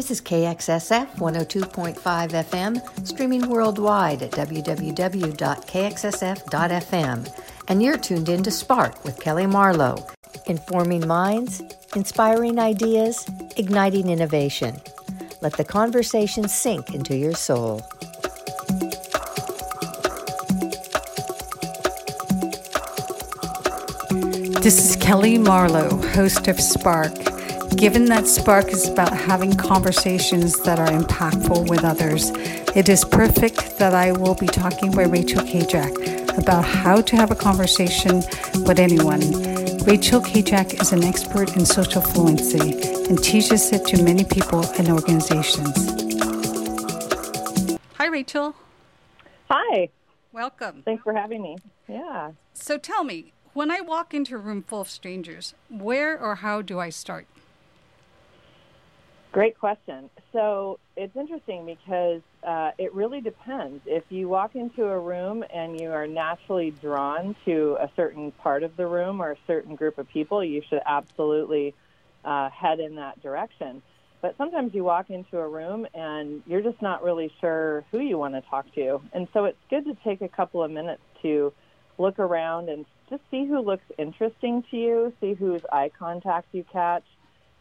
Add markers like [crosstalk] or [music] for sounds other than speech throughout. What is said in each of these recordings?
This is KXSF 102.5 FM, streaming worldwide at www.kxsf.fm. And you're tuned in to Spark with Kelly Marlowe, informing minds, inspiring ideas, igniting innovation. Let the conversation sink into your soul. This is Kelly Marlowe, host of Spark. Given that Spark is about having conversations that are impactful with others, it is perfect that I will be talking with Rachel Kajak about how to have a conversation with anyone. Rachel Kajak is an expert in social fluency and teaches it to many people and organizations. Hi, Rachel. Hi. Welcome. Thanks for having me. Yeah. So tell me, when I walk into a room full of strangers, where or how do I start? Great question. So it's interesting because uh, it really depends. If you walk into a room and you are naturally drawn to a certain part of the room or a certain group of people, you should absolutely uh, head in that direction. But sometimes you walk into a room and you're just not really sure who you want to talk to. And so it's good to take a couple of minutes to look around and just see who looks interesting to you, see whose eye contact you catch.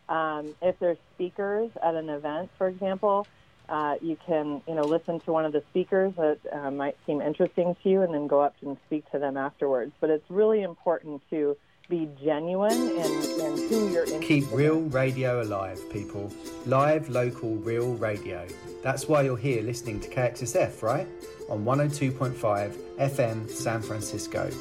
Um, if there's speakers at an event, for example, uh, you can you know listen to one of the speakers that uh, might seem interesting to you, and then go up and speak to them afterwards. But it's really important to be genuine in, in who you're interested Keep real radio alive, people. Live, local, real radio. That's why you're here listening to KXSF, right? On 102.5 FM San Francisco.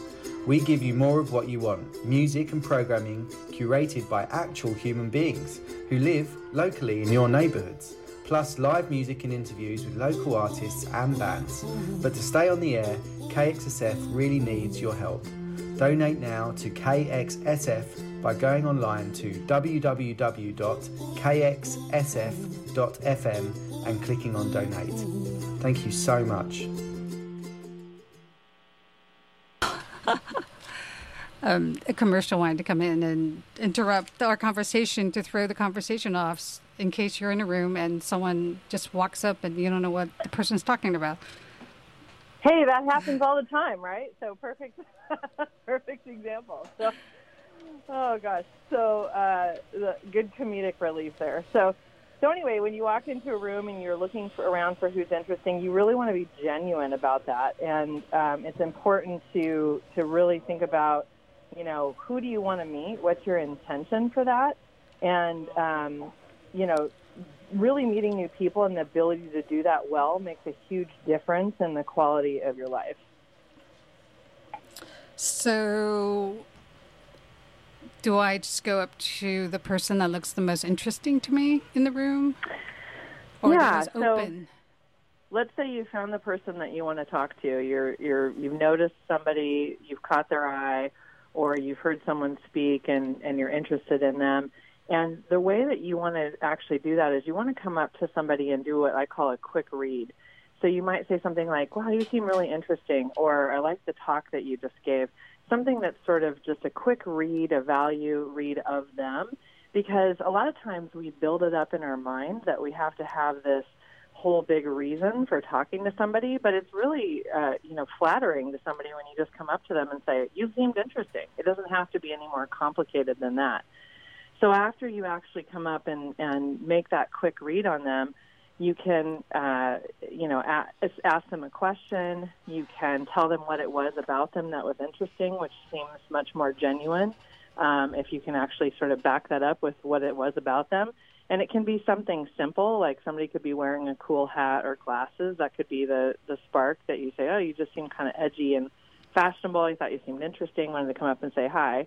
We give you more of what you want music and programming curated by actual human beings who live locally in your neighbourhoods, plus live music and interviews with local artists and bands. But to stay on the air, KXSF really needs your help. Donate now to KXSF by going online to www.kxsf.fm and clicking on donate. Thank you so much. [laughs] um, a commercial wanted to come in and interrupt our conversation to throw the conversation off in case you're in a room and someone just walks up and you don't know what the person's talking about. Hey, that happens all the time, right? So perfect, [laughs] perfect example. So, oh gosh, so uh, the good comedic relief there. So, so anyway, when you walk into a room and you're looking for, around for who's interesting, you really want to be genuine about that, and um, it's important to to really think about, you know, who do you want to meet? What's your intention for that? And um, you know, really meeting new people and the ability to do that well makes a huge difference in the quality of your life. So, do I just go up to the person that looks the most interesting to me in the room? Or yeah, open? Let's say you found the person that you want to talk to. You're you're you've noticed somebody, you've caught their eye, or you've heard someone speak and and you're interested in them and the way that you want to actually do that is you want to come up to somebody and do what I call a quick read. So you might say something like, wow, you seem really interesting, or I like the talk that you just gave. Something that's sort of just a quick read, a value read of them, because a lot of times we build it up in our minds that we have to have this whole big reason for talking to somebody, but it's really, uh, you know, flattering to somebody when you just come up to them and say, you seemed interesting. It doesn't have to be any more complicated than that. So after you actually come up and, and make that quick read on them, you can, uh, you know, ask, ask them a question. You can tell them what it was about them that was interesting, which seems much more genuine um, if you can actually sort of back that up with what it was about them. And it can be something simple, like somebody could be wearing a cool hat or glasses. That could be the the spark that you say, oh, you just seem kind of edgy and fashionable. I thought you seemed interesting. Wanted to come up and say hi.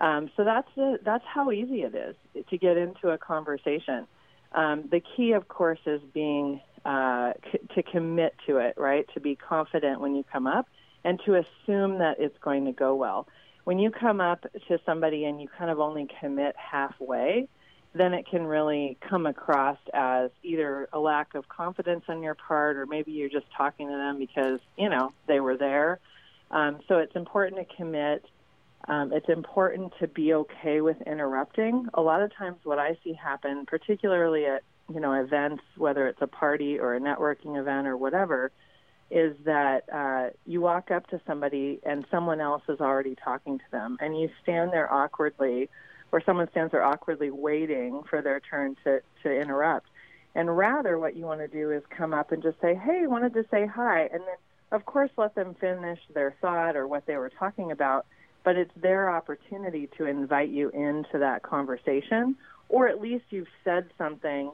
Um, so that's the, that's how easy it is to get into a conversation. Um, the key, of course, is being uh, c- to commit to it, right? To be confident when you come up, and to assume that it's going to go well. When you come up to somebody and you kind of only commit halfway, then it can really come across as either a lack of confidence on your part, or maybe you're just talking to them because you know they were there. Um, so it's important to commit um, it's important to be okay with interrupting. A lot of times, what I see happen, particularly at you know events, whether it's a party or a networking event or whatever, is that uh, you walk up to somebody and someone else is already talking to them, and you stand there awkwardly, or someone stands there awkwardly waiting for their turn to to interrupt. And rather, what you want to do is come up and just say, "Hey, wanted to say hi," and then of course let them finish their thought or what they were talking about. But it's their opportunity to invite you into that conversation, or at least you've said something,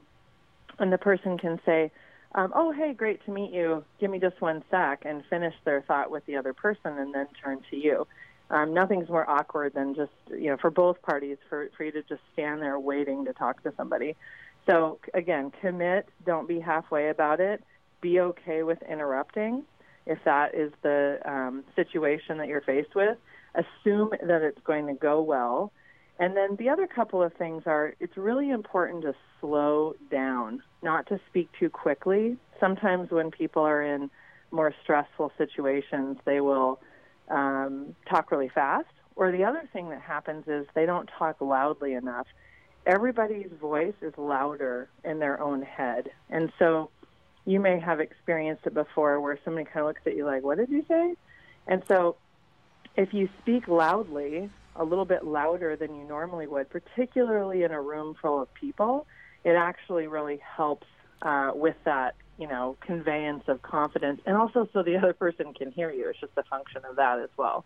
and the person can say, um, "Oh, hey, great to meet you. Give me just one sec," and finish their thought with the other person, and then turn to you. Um, nothing's more awkward than just you know for both parties for for you to just stand there waiting to talk to somebody. So again, commit. Don't be halfway about it. Be okay with interrupting if that is the um, situation that you're faced with. Assume that it's going to go well. And then the other couple of things are it's really important to slow down, not to speak too quickly. Sometimes when people are in more stressful situations, they will um, talk really fast. Or the other thing that happens is they don't talk loudly enough. Everybody's voice is louder in their own head. And so you may have experienced it before where somebody kind of looks at you like, what did you say? And so if you speak loudly, a little bit louder than you normally would, particularly in a room full of people, it actually really helps uh, with that, you know, conveyance of confidence, and also so the other person can hear you. It's just a function of that as well.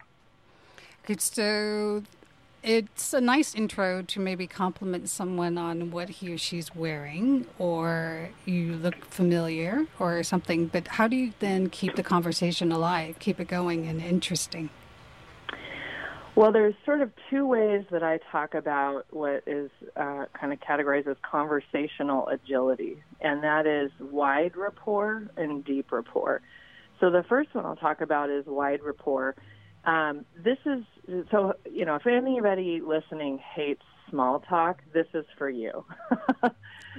Okay, so uh, it's a nice intro to maybe compliment someone on what he or she's wearing, or you look familiar, or something. But how do you then keep the conversation alive, keep it going and interesting? Well, there's sort of two ways that I talk about what is uh, kind of categorized as conversational agility, and that is wide rapport and deep rapport. So the first one I'll talk about is wide rapport. Um, this is so you know if anybody listening hates small talk, this is for you. [laughs]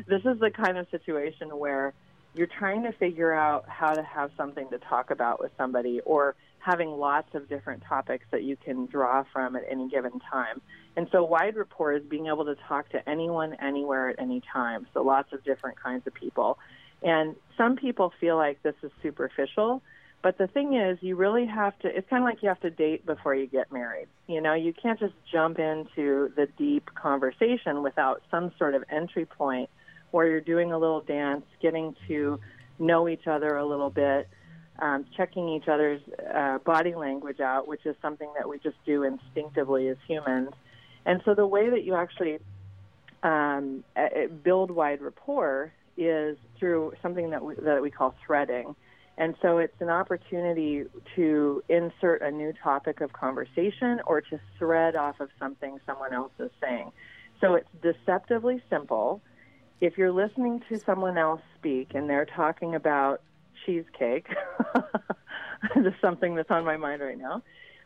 this is the kind of situation where you're trying to figure out how to have something to talk about with somebody or having lots of different topics that you can draw from at any given time. And so wide rapport is being able to talk to anyone, anywhere, at any time. So lots of different kinds of people. And some people feel like this is superficial, but the thing is, you really have to, it's kind of like you have to date before you get married. You know, you can't just jump into the deep conversation without some sort of entry point where you're doing a little dance, getting to know each other a little bit um, checking each other's uh, body language out, which is something that we just do instinctively as humans. And so the way that you actually um, build wide rapport is through something that we, that we call threading. And so it's an opportunity to insert a new topic of conversation or to thread off of something someone else is saying. So it's deceptively simple. If you're listening to someone else speak and they're talking about cheesecake. [laughs] Just something that's on my mind right now.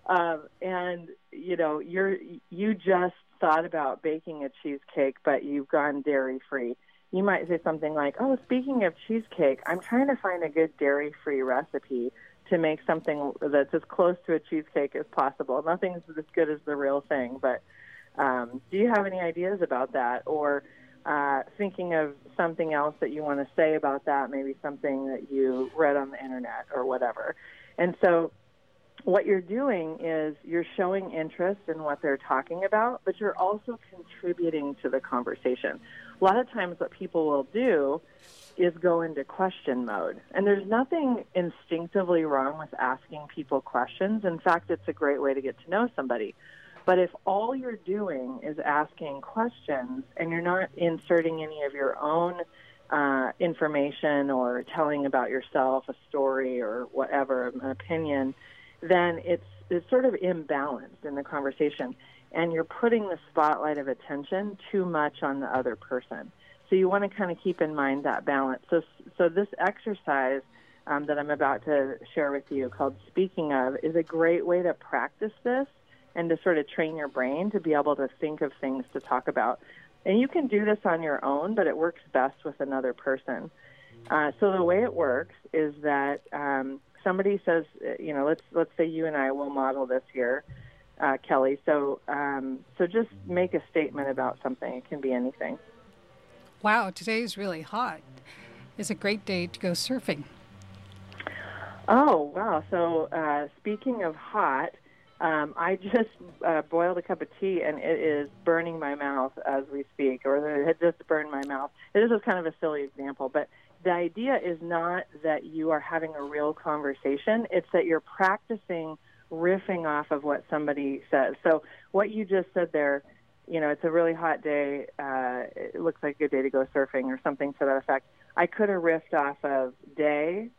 Um, and you know, you're you just thought about baking a cheesecake, but you've gone dairy free. You might say something like, "Oh, speaking of cheesecake, I'm trying to find a good dairy free recipe to make something that's as close to a cheesecake as possible. Nothing's as good as the real thing, but um, do you have any ideas about that?" Or uh, thinking of something else that you want to say about that, maybe something that you read on the internet or whatever. And so, what you're doing is you're showing interest in what they're talking about, but you're also contributing to the conversation. A lot of times, what people will do is go into question mode. And there's nothing instinctively wrong with asking people questions. In fact, it's a great way to get to know somebody. But if all you're doing is asking questions and you're not inserting any of your own uh, information or telling about yourself, a story or whatever, an opinion, then it's, it's sort of imbalanced in the conversation. And you're putting the spotlight of attention too much on the other person. So you want to kind of keep in mind that balance. So, so this exercise um, that I'm about to share with you, called Speaking of, is a great way to practice this and to sort of train your brain to be able to think of things to talk about. And you can do this on your own, but it works best with another person. Uh, so the way it works is that um, somebody says, uh, you know, let's let's say you and I will model this here, uh, Kelly. So um, so just make a statement about something. It can be anything. wow, today is really hot. It's a great day to go surfing. Oh, wow. So, uh, speaking of hot, um, I just uh, boiled a cup of tea and it is burning my mouth as we speak, or it had just burned my mouth. This is kind of a silly example, but the idea is not that you are having a real conversation, it's that you're practicing riffing off of what somebody says. So, what you just said there, you know, it's a really hot day, uh, it looks like a good day to go surfing or something to that effect. I could have riffed off of day,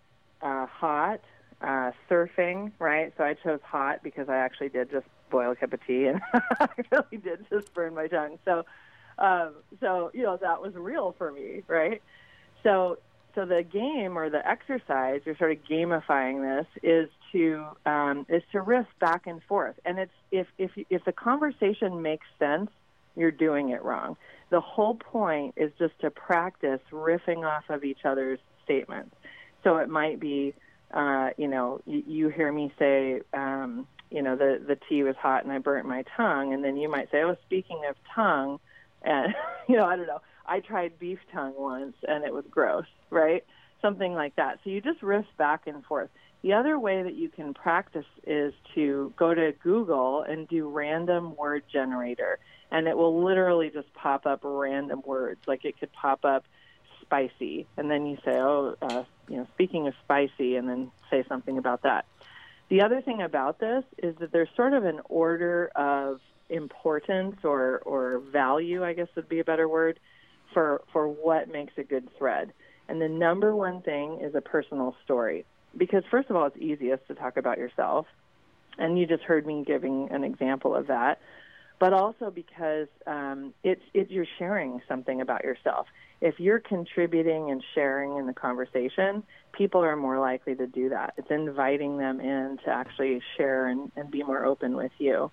uh, hot, uh, surfing, right? So I chose hot because I actually did just boil a cup of tea and [laughs] I really did just burn my tongue. So, um, so you know that was real for me, right? So, so the game or the exercise, you're sort of gamifying this, is to um, is to riff back and forth, and it's if if if the conversation makes sense, you're doing it wrong. The whole point is just to practice riffing off of each other's statements. So it might be uh, you know, you, you hear me say, um, you know, the the tea was hot and I burnt my tongue, and then you might say, oh, speaking of tongue, and [laughs] you know, I don't know, I tried beef tongue once and it was gross, right? Something like that. So you just riff back and forth. The other way that you can practice is to go to Google and do random word generator, and it will literally just pop up random words. Like it could pop up spicy, and then you say, oh, uh, you know, speaking of spicy, and then say something about that. The other thing about this is that there's sort of an order of importance or, or value, I guess would be a better word, for, for what makes a good thread. And the number one thing is a personal story. Because, first of all, it's easiest to talk about yourself. And you just heard me giving an example of that. But also because um, it's, it, you're sharing something about yourself if you're contributing and sharing in the conversation, people are more likely to do that. It's inviting them in to actually share and, and be more open with you.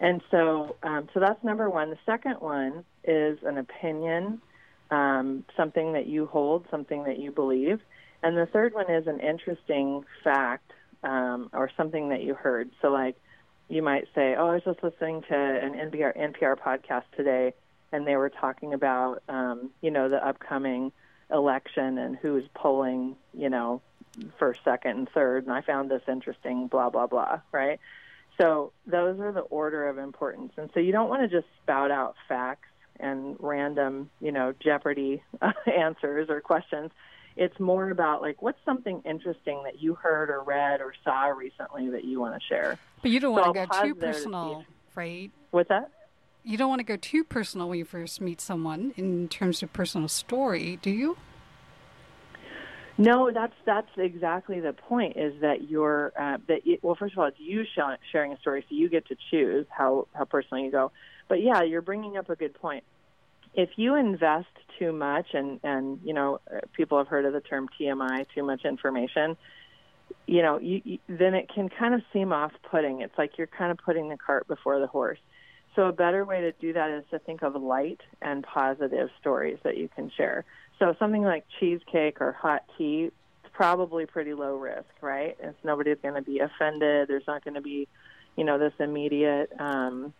And so, um, so that's number one. The second one is an opinion, um, something that you hold, something that you believe. And the third one is an interesting fact um, or something that you heard. So, like, you might say, "Oh, I was just listening to an NPR NPR podcast today." And they were talking about um, you know the upcoming election and who's polling you know first, second, and third. And I found this interesting. Blah blah blah. Right. So those are the order of importance, and so you don't want to just spout out facts and random you know Jeopardy [laughs] answers or questions. It's more about like what's something interesting that you heard or read or saw recently that you want to share. But you don't so want to go too personal, right? What's that? You don't want to go too personal when you first meet someone in terms of personal story, do you? No, that's that's exactly the point. Is that you're uh, that well, first of all, it's you sharing a story, so you get to choose how how personal you go. But yeah, you're bringing up a good point. If you invest too much, and and you know, uh, people have heard of the term TMI, too much information. You know, you, you, then it can kind of seem off-putting. It's like you're kind of putting the cart before the horse. So a better way to do that is to think of light and positive stories that you can share. So something like cheesecake or hot tea, it's probably pretty low risk, right? It's nobody's going to be offended. There's not going to be, you know, this immediate um,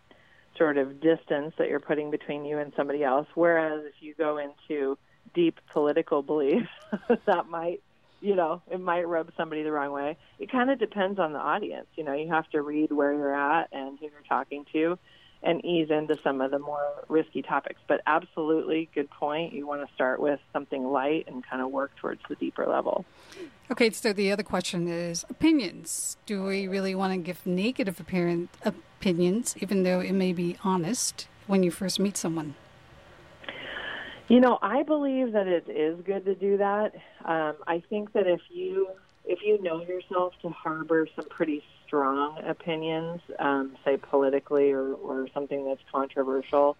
sort of distance that you're putting between you and somebody else. Whereas if you go into deep political beliefs, [laughs] that might you know, it might rub somebody the wrong way. It kind of depends on the audience. You know, you have to read where you're at and who you're talking to and ease into some of the more risky topics. But absolutely, good point. You want to start with something light and kind of work towards the deeper level. Okay, so the other question is opinions. Do we really want to give negative apparent opinions, even though it may be honest, when you first meet someone? You know, I believe that it is good to do that. Um, I think that if you if you know yourself to harbor some pretty strong opinions, um, say politically or, or something that's controversial,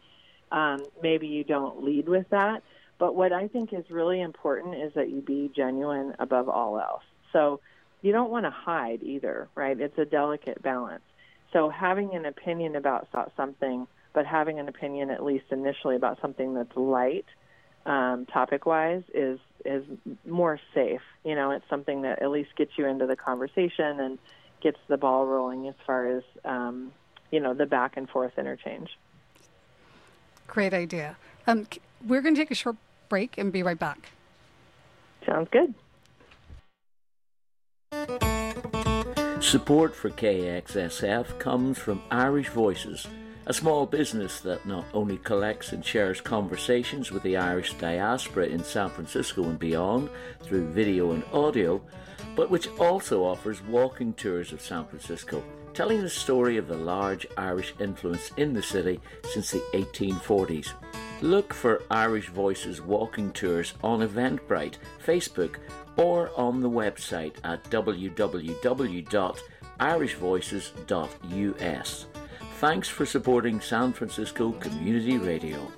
um, maybe you don't lead with that. But what I think is really important is that you be genuine above all else. So you don't want to hide either, right? It's a delicate balance. So having an opinion about something, but having an opinion at least initially about something that's light, um, topic wise, is is more safe. You know, it's something that at least gets you into the conversation and gets the ball rolling as far as um, you know the back and forth interchange. Great idea. Um, we're going to take a short break and be right back. Sounds good. Support for KXSF comes from Irish Voices, a small business that not only collects and shares conversations with the Irish diaspora in San Francisco and beyond through video and audio, but which also offers walking tours of San Francisco, telling the story of the large Irish influence in the city since the 1840s. Look for Irish Voices walking tours on Eventbrite, Facebook, or on the website at www.irishvoices.us. Thanks for supporting San Francisco Community Radio.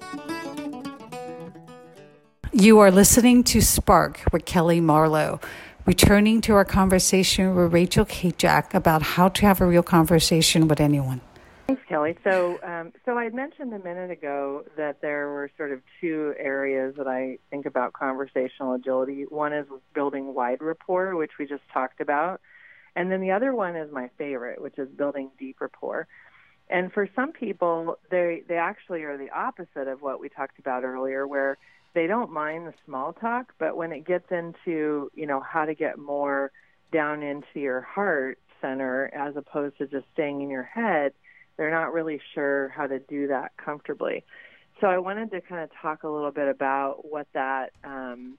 You are listening to Spark with Kelly Marlowe, returning to our conversation with Rachel Kajak about how to have a real conversation with anyone. Thanks, Kelly. So, um, so I mentioned a minute ago that there were sort of two areas that I think about conversational agility. One is building wide rapport, which we just talked about, and then the other one is my favorite, which is building deep rapport. And for some people, they they actually are the opposite of what we talked about earlier, where they don't mind the small talk, but when it gets into you know how to get more down into your heart center as opposed to just staying in your head they're not really sure how to do that comfortably. So I wanted to kind of talk a little bit about what that um,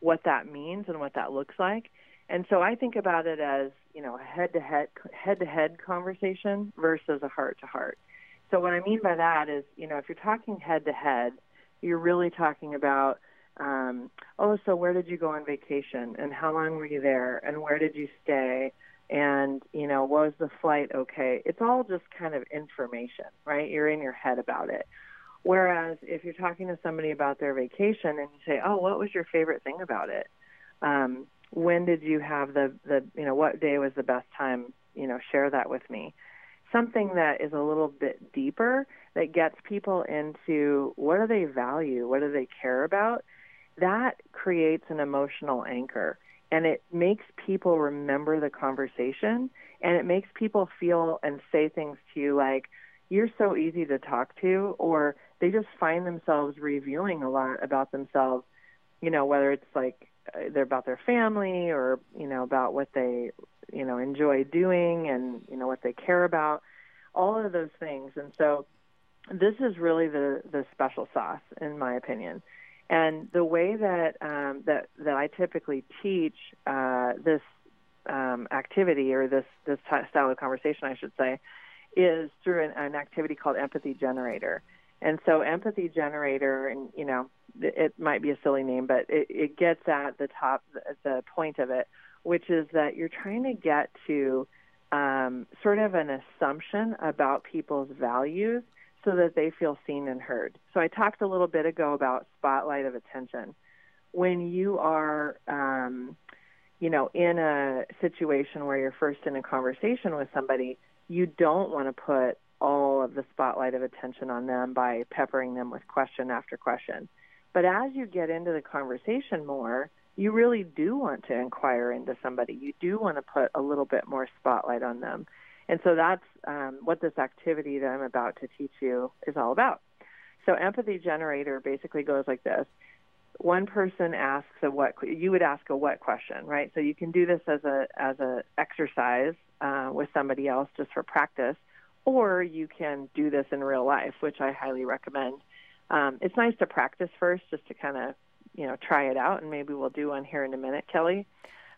what that means and what that looks like. And so I think about it as you know a head to head head to head conversation versus a heart to heart. So what I mean by that is you know if you're talking head to head, you're really talking about um, oh so where did you go on vacation? And how long were you there? And where did you stay? And you know was the flight okay? It's all just kind of information right? You're in your head about it. Whereas if you're talking to somebody about their vacation and you say oh what was your favorite thing about it? Um when did you have the the you know what day was the best time you know share that with me? Something that is a little bit deeper that gets people into what do they value? What do they care about? That creates an emotional anchor and it makes people remember the conversation and it makes people feel and say things to you like you're so easy to talk to or they just find themselves reviewing a lot about themselves you know whether it's like they're about their family or you know about what they you know enjoy doing and you know what they care about all of those things and so this is really the the special sauce in my opinion and the way that um, that that I typically teach uh, this um, activity or this this style of conversation, I should say, is through an, an activity called Empathy Generator. And so, Empathy Generator, and you know, it might be a silly name, but it, it gets at the top, the point of it, which is that you're trying to get to um, sort of an assumption about people's values so that they feel seen and heard. So I talked a little bit ago about spotlight of attention. When you are, um, you know, in a situation where you're first in a conversation with somebody, you don't want to put all of the spotlight of attention on them by peppering them with question after question. But as you get into the conversation more, you really do want to inquire into somebody. You do want to put a little bit more spotlight on them. And so that's um, what this activity that I'm about to teach you is all about. So empathy generator basically goes like this. One person asks a what you would ask a what question, right? So you can do this as a as a exercise uh, with somebody else just for practice, or you can do this in real life, which I highly recommend. Um, it's nice to practice first, just to kind of you know try it out, and maybe we'll do one here in a minute, Kelly.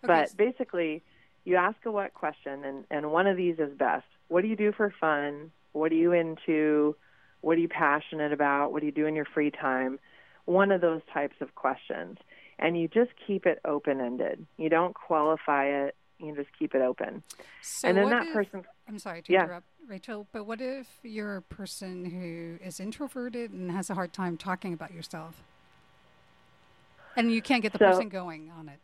Okay. But basically, you ask a what question, and, and one of these is best. What do you do for fun? What are you into? What are you passionate about? What do you do in your free time? One of those types of questions. And you just keep it open ended. You don't qualify it, you just keep it open. So and then that if, person. I'm sorry to yeah. interrupt, Rachel, but what if you're a person who is introverted and has a hard time talking about yourself? And you can't get the so, person going on it.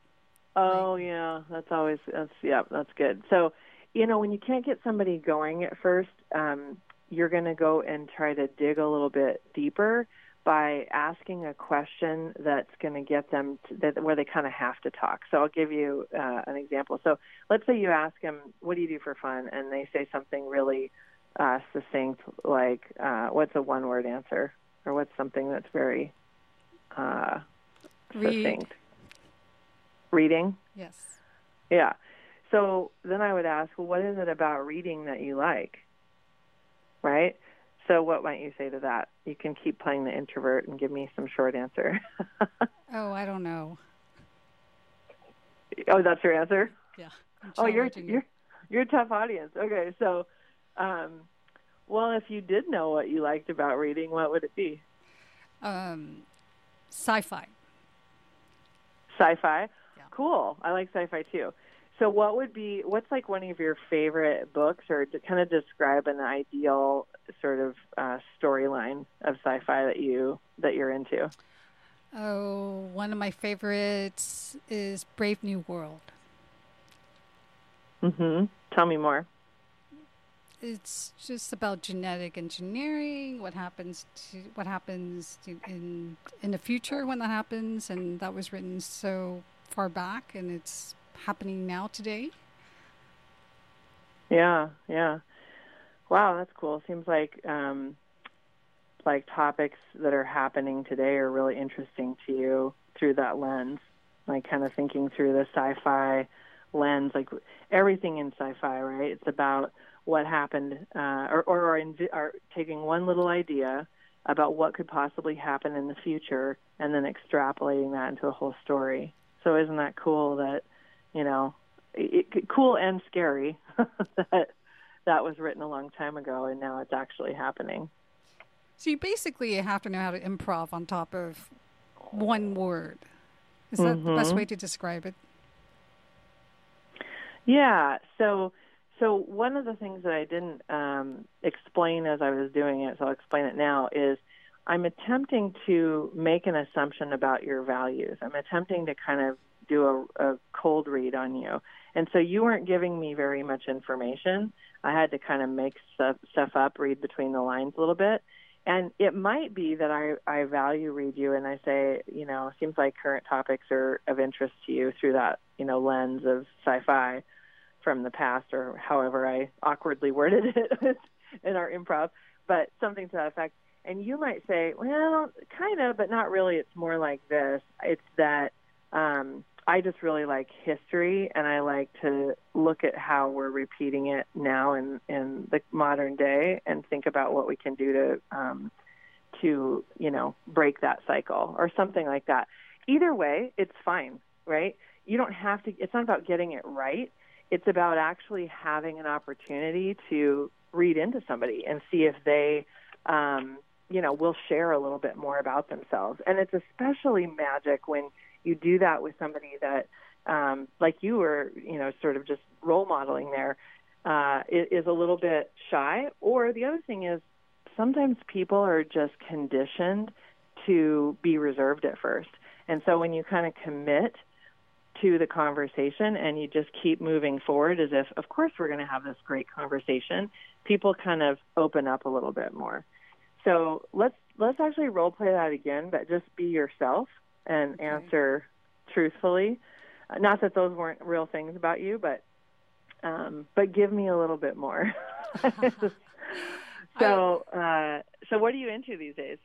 Oh yeah, that's always that's yeah, that's good. So, you know, when you can't get somebody going at first, um, you're going to go and try to dig a little bit deeper by asking a question that's going to get them to, that, where they kind of have to talk. So I'll give you uh, an example. So let's say you ask them, "What do you do for fun?" and they say something really uh, succinct, like, uh, "What's a one-word answer?" or "What's something that's very uh, Read. succinct. Reading. Yes. Yeah. So then I would ask, well, what is it about reading that you like? Right? So what might you say to that? You can keep playing the introvert and give me some short answer. [laughs] Oh, I don't know. oh, that's your answer? Yeah. Oh, you're you. you're you're a tough audience. Okay, so um well, if you did know what you liked about reading, what would it be? um, sci-fi. Sci-fi. Yeah. Cool. I like sci-fi too. So, what would be what's like one of your favorite books, or to kind of describe an ideal sort of uh, storyline of sci-fi that you that you're into? Oh, one of my favorites is Brave New World. hmm Tell me more. It's just about genetic engineering. What happens to what happens to, in in the future when that happens, and that was written so far back, and it's happening now today. Yeah, yeah. Wow, that's cool. Seems like um, like topics that are happening today are really interesting to you through that lens. Like kind of thinking through the sci-fi lens, like everything in sci-fi, right? It's about what happened, uh, or or, or, in, or taking one little idea about what could possibly happen in the future, and then extrapolating that into a whole story. So isn't that cool? That you know, it, it, cool and scary [laughs] that that was written a long time ago and now it's actually happening. So you basically have to know how to improv on top of one word. Is that the best way to describe it? Yeah. So, so one of the things that I didn't um, explain as I was doing it, so I'll explain it now, is I'm attempting to make an assumption about your values. I'm attempting to kind of do a, a cold read on you. And so you weren't giving me very much information. I had to kind of make stuff, stuff up, read between the lines a little bit. And it might be that I, I value read you and I say, you know, seems like current topics are of interest to you through that, you know, lens of sci-fi from the past or however I awkwardly worded it [laughs] in our improv, but something to that effect. And you might say, well, kind of, but not really. It's more like this. It's that um, I just really like history, and I like to look at how we're repeating it now in in the modern day, and think about what we can do to um, to you know break that cycle or something like that. Either way, it's fine, right? You don't have to. It's not about getting it right. It's about actually having an opportunity to read into somebody and see if they, um, you know, will share a little bit more about themselves. And it's especially magic when you do that with somebody that, um, like you were, you know, sort of just role modeling there, uh, is, a little bit shy. Or the other thing is, sometimes people are just conditioned to be reserved at first. And so when you kind of commit to the conversation and you just keep moving forward as if, of course, we're going to have this great conversation, people kind of open up a little bit more. So let's let's actually role play that again, but just be yourself and Okay. answer truthfully. Uh, Not that those weren't real things about you, but um, but give me a little bit more. [laughs] [laughs] so uh, so what are you into these days?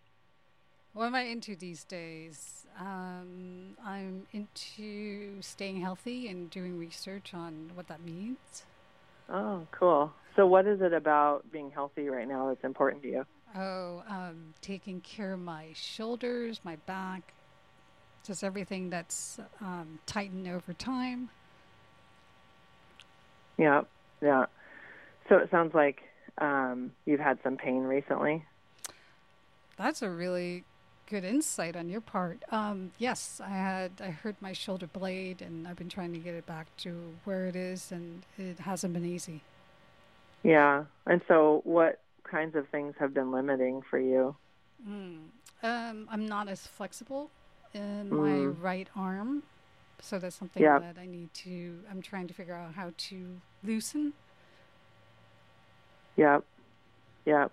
What am I into these days? Um, I'm into staying healthy and doing research on what that means. Oh, cool. So what is it about being healthy right now that's important to you? Oh, um, taking care of my shoulders, my back, just everything that's um, tightened over time. Yeah, yeah. So it sounds like um, you've had some pain recently. That's a really good insight on your part. Um, yes, I had I hurt my shoulder blade, and I've been trying to get it back to where it is, and it hasn't been easy. Yeah. And so what kinds of things have been limiting for you? Mm. Um, I'm not as flexible in my Mm. right arm, so that's something Yep. that I need to. I'm trying to figure out how to loosen. Yep. Yep.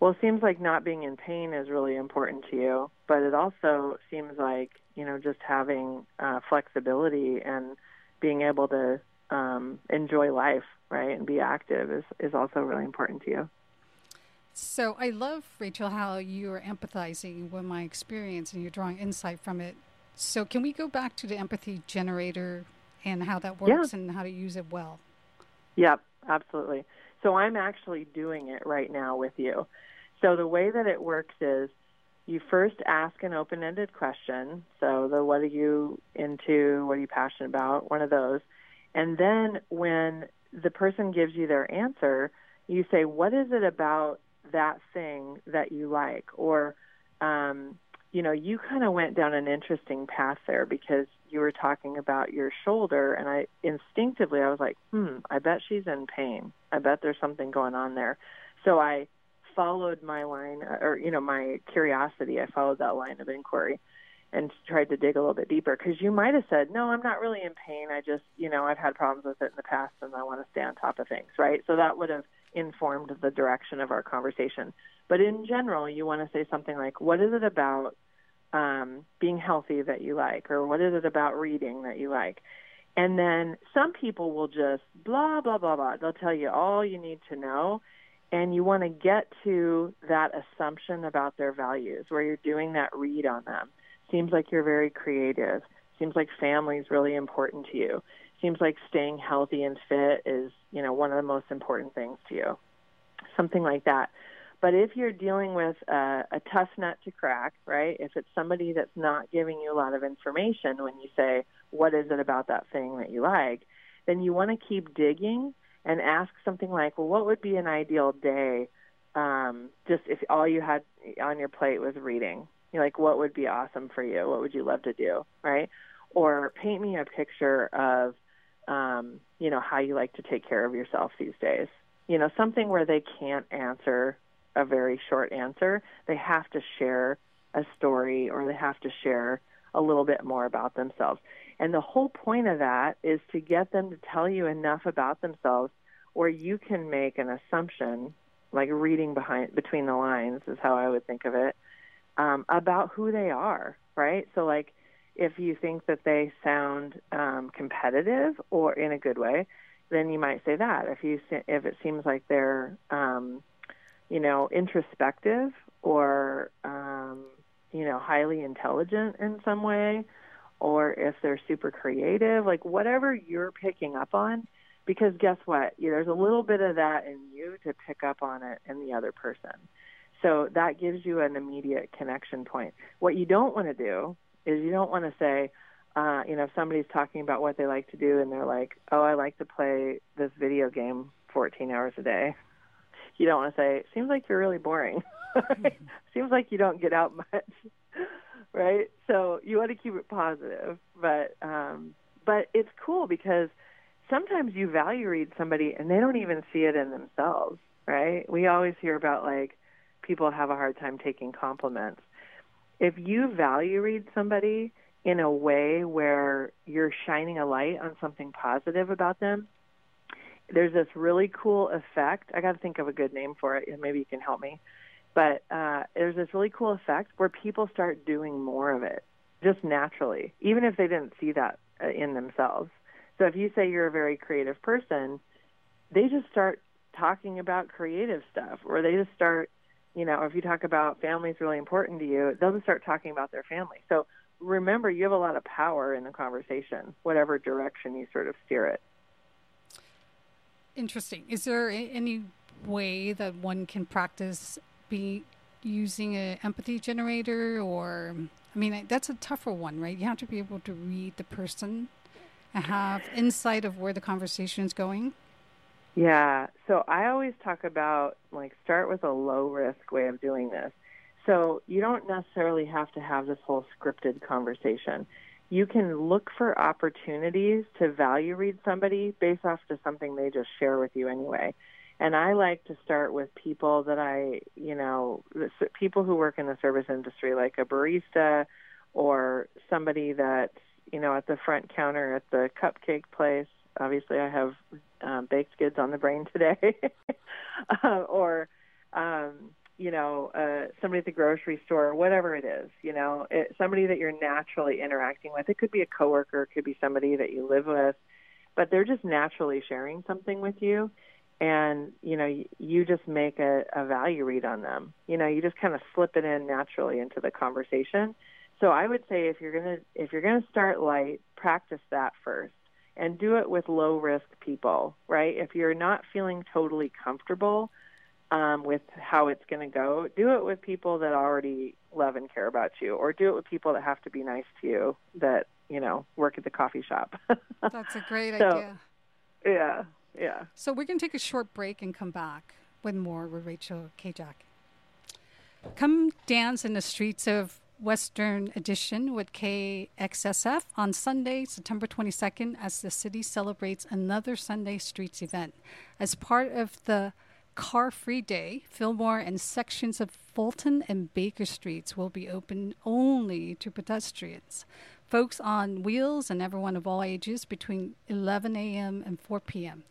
Well, it seems like not being in pain is really important to you, but it also seems like, you know, just having uh, flexibility and being able to um, enjoy life, right, and be active is, is also really important to you. So I love Rachel how you are empathizing with my experience and you're drawing insight from it So, can we go back to the empathy generator and how that works yeah. and how to use it well? Yep, absolutely. So, I'm actually doing it right now with you. So, the way that it works is you first ask an open ended question. So, the what are you into? What are you passionate about? One of those. And then when the person gives you their answer, you say, What is it about that thing that you like? Or, um, you know, you kind of went down an interesting path there because you were talking about your shoulder, and I instinctively I was like, hmm, I bet she's in pain. I bet there's something going on there. So I followed my line, or you know, my curiosity. I followed that line of inquiry and tried to dig a little bit deeper because you might have said, no, I'm not really in pain. I just, you know, I've had problems with it in the past, and I want to stay on top of things, right? So that would have informed the direction of our conversation. But in general, you want to say something like, what is it about um, being healthy that you like, or what is it about reading that you like? And then some people will just blah, blah, blah, blah. They'll tell you all you need to know. And you want to get to that assumption about their values where you're doing that read on them. Seems like you're very creative. Seems like family is really important to you. Seems like staying healthy and fit is, you know, one of the most important things to you. Something like that. But if you're dealing with a, a tough nut to crack, right? If it's somebody that's not giving you a lot of information when you say, what is it about that thing that you like? Then you want to keep digging and ask something like, well, what would be an ideal day um, just if all you had on your plate was reading? You're like, what would be awesome for you? What would you love to do, right? Or paint me a picture of, you know, how you like to take care of yourself these days. You know, something where they can't answer a very short answer. They have to share a story or they have to share a little bit more about themselves. And the whole point of that is to get them to tell you enough about themselves where you can make an assumption, like reading behind between the lines is how I would think of it, um, about who they are, right? So like if you think that they sound um, competitive or in a good way, then you might say that. If you if it seems like they're um, you know, introspective or, um, you know, highly intelligent in some way, or if they're super creative, like whatever you're picking up on, because guess what? There's a little bit of that in you to pick up on it in the other person. So that gives you an immediate connection point. What you don't want to do is you don't want to say, uh, you know, if somebody's talking about what they like to do and they're like, oh, I like to play this video game 14 hours a day you don't want to say, seems like you're really boring. [laughs] seems like you don't get out [laughs] much. right? So you want to keep it positive, but um but it's cool because sometimes you value read somebody and they don't even see it in themselves, right? We always hear about like people have a hard time taking compliments. If you value read somebody in a way where you're shining a light on something positive about them, there's this really cool effect. I got to think of a good name for it. Maybe you can help me. But uh, there's this really cool effect where people start doing more of it just naturally, even if they didn't see that uh, in themselves. So if you say you're a very creative person, they just start talking about creative stuff, or they just start, you know, if you talk about family is really important to you, they'll just start talking about their family. So remember, you have a lot of power in the conversation, whatever direction you sort of steer it. Interesting. Is there any way that one can practice be using an empathy generator or I mean that's a tougher one, right? You have to be able to read the person and have insight of where the conversation is going. Yeah. So I always talk about like start with a low risk way of doing this. So you don't necessarily have to have this whole scripted conversation you can look for opportunities to value read somebody based off to something they just share with you anyway. And I like to start with people that I, you know, people who work in the service industry, like a barista or somebody that's, you know, at the front counter at the cupcake place. Obviously, I have um, baked goods on the brain today. [laughs] uh, or, um, you know, uh, somebody at the grocery store, whatever it is, you know, it, somebody that you're naturally interacting with. It could be a coworker, it could be somebody that you live with, but they're just naturally sharing something with you. And, you know, you, you just make a, a value read on them. You know, you just kind of slip it in naturally into the conversation. So I would say if you're gonna if you're gonna start light, practice that first and do it with low risk people, right? If you're not feeling totally comfortable um, with how it's going to go, do it with people that already love and care about you, or do it with people that have to be nice to you that you know work at the coffee shop. [laughs] That's a great so, idea. Yeah, yeah. So we're going to take a short break and come back with more with Rachel Kajak. Come dance in the streets of Western Addition with KXSF on Sunday, September 22nd, as the city celebrates another Sunday Streets event. As part of the Car Free Day, Fillmore and sections of Fulton and Baker Streets will be open only to pedestrians. Folks on wheels and everyone of all ages between 11 a.m. and 4 p.m.